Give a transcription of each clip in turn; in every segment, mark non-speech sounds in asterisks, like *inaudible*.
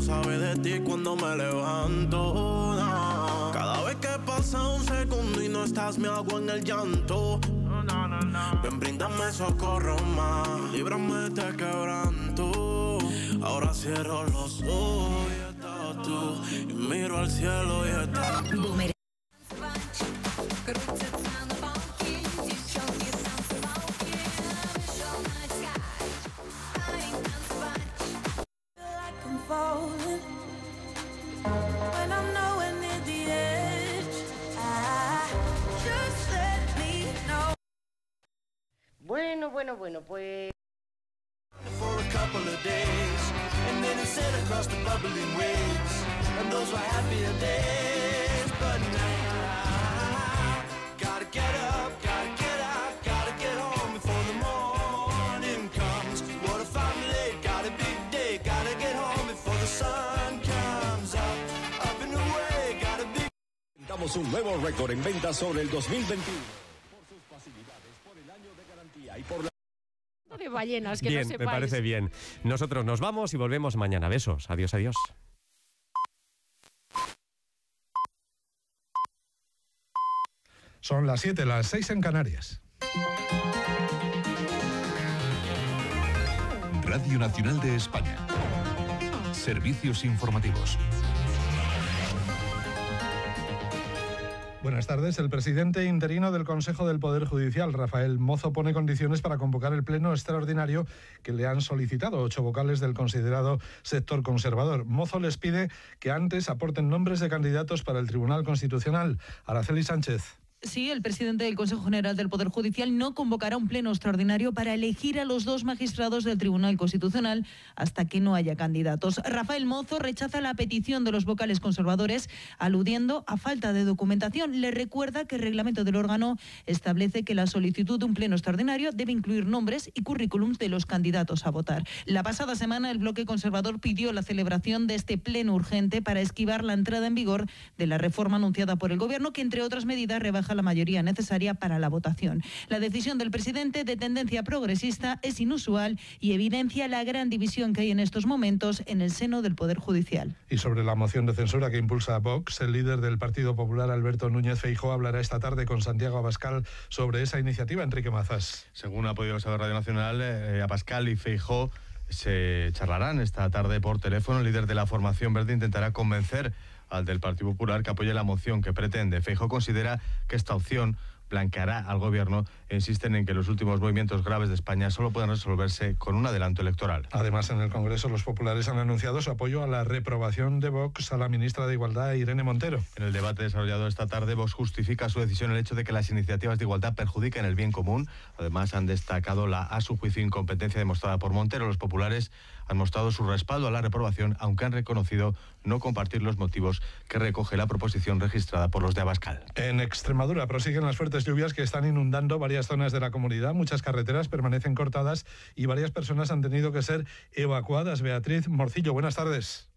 cielo sabe de ti cuando me levanto. Cada vez que pasa un segundo y no estás, me hago en el llanto. Ven, brindame socorro más, líbrame de este quebranto. Ahora cierro los ojos y estás tú. Y miro al cielo y estás tú. Away. Got a big Damos un nuevo récord en ventas sobre el 2021. Por sus facilidades, por el año de garantía y por la... de ballenas, que Bien, no me parece bien. Nosotros nos vamos y volvemos mañana. Besos. Adiós, adiós. Son las 7, las 6 en Canarias. Radio Nacional de España. Servicios informativos. Buenas tardes. El presidente interino del Consejo del Poder Judicial, Rafael Mozo, pone condiciones para convocar el pleno extraordinario que le han solicitado ocho vocales del considerado sector conservador. Mozo les pide que antes aporten nombres de candidatos para el Tribunal Constitucional. Araceli Sánchez. Sí, el presidente del Consejo General del Poder Judicial no convocará un pleno extraordinario para elegir a los dos magistrados del Tribunal Constitucional hasta que no haya candidatos. Rafael Mozo rechaza la petición de los vocales conservadores, aludiendo a falta de documentación. Le recuerda que el reglamento del órgano establece que la solicitud de un pleno extraordinario debe incluir nombres y currículums de los candidatos a votar. La pasada semana, el bloque conservador pidió la celebración de este pleno urgente para esquivar la entrada en vigor de la reforma anunciada por el Gobierno, que entre otras medidas rebaja la mayoría necesaria para la votación. La decisión del presidente de tendencia progresista es inusual y evidencia la gran división que hay en estos momentos en el seno del Poder Judicial. Y sobre la moción de censura que impulsa Vox, el líder del Partido Popular, Alberto Núñez Feijóo, hablará esta tarde con Santiago Abascal sobre esa iniciativa. Enrique Mazas. Según ha podido saber Radio Nacional, eh, Abascal y Feijó se charlarán esta tarde por teléfono. El líder de la formación verde intentará convencer al del Partido Popular que apoye la moción que pretende. Feijó considera que esta opción blanqueará al gobierno insisten en que los últimos movimientos graves de España solo pueden resolverse con un adelanto electoral. Además, en el Congreso los populares han anunciado su apoyo a la reprobación de Vox a la ministra de Igualdad, Irene Montero. En el debate desarrollado esta tarde, Vox justifica su decisión el hecho de que las iniciativas de igualdad perjudiquen el bien común. Además, han destacado la, a su juicio, incompetencia demostrada por Montero. Los populares han mostrado su respaldo a la reprobación, aunque han reconocido no compartir los motivos que recoge la proposición registrada por los de Abascal. En Extremadura prosiguen las fuertes lluvias que están inundando varias zonas de la comunidad. Muchas carreteras permanecen cortadas y varias personas han tenido que ser evacuadas. Beatriz Morcillo, buenas tardes.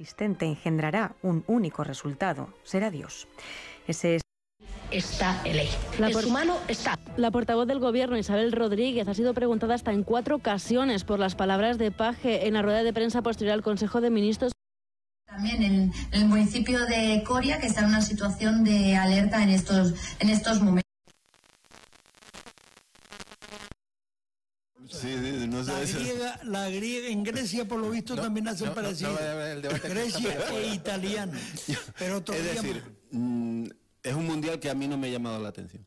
existente engendrará un único resultado, será Dios. Ese es está en ley. La en por- su mano está. La portavoz del Gobierno, Isabel Rodríguez, ha sido preguntada hasta en cuatro ocasiones por las palabras de Paje en la rueda de prensa posterior al Consejo de Ministros. También en el municipio de Coria, que está en una situación de alerta en estos, en estos momentos. Sí, sí, no sé La eso. griega, la griega, en Grecia, por lo visto, también hacen no, no, parecido. no Grecia e italiano. *laughs* Pero Es todavía decir, es un mundial que a mí no me ha llamado la atención.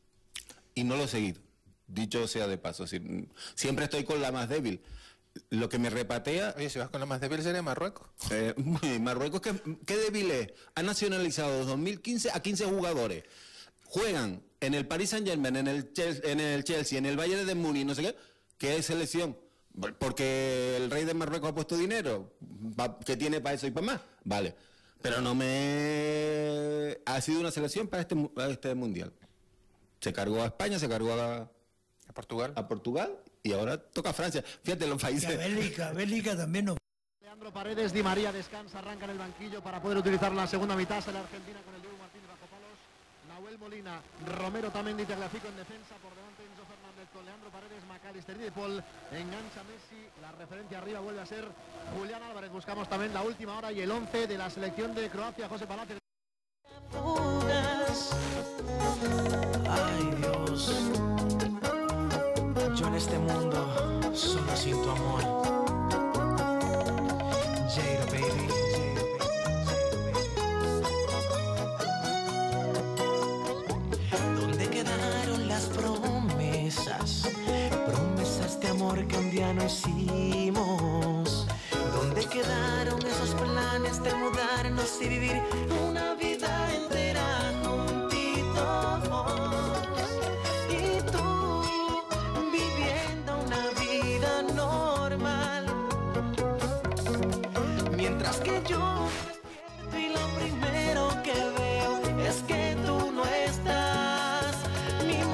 Y no lo he seguido. Dicho sea de paso. es decir, siempre estoy con la más débil. Lo que me repatea. Oye, si vas con la más débil sería Marruecos. Eh, *laughs* Marruecos, ¿qué, qué débil es? Ha nacionalizado desde 2015 a 15 jugadores. Juegan en el Paris Saint Germain, en el, Chelsea, en el Chelsea, en el Bayern de Múnich, no sé qué. ¿Qué es selección? Porque el rey de Marruecos ha puesto dinero. ¿Qué tiene para eso y para más? Vale. Pero no me. Ha sido una selección para este, mu- para este mundial. Se cargó a España, se cargó a, a Portugal. A Portugal y ahora toca a Francia. Fíjate los Y a países. Bélgica, Bélgica también no. Leandro Paredes, Di María descansa, arranca en el banquillo para poder utilizar la segunda mitad. Sale Argentina con el Nahuel Molina, Romero también de Tagliafico en defensa. Por delante Enzo Fernández con Leandro Paredes, Macalister y Paul. Engancha Messi. La referencia arriba vuelve a ser Julián Álvarez. Buscamos también la última hora y el 11 de la selección de Croacia, José Palacio. Ay Dios, yo en este mundo solo sin tu amor. Hicimos. ¿Dónde quedaron esos planes de mudarnos y vivir una vida entera juntitos? Y tú viviendo una vida normal. Mientras que yo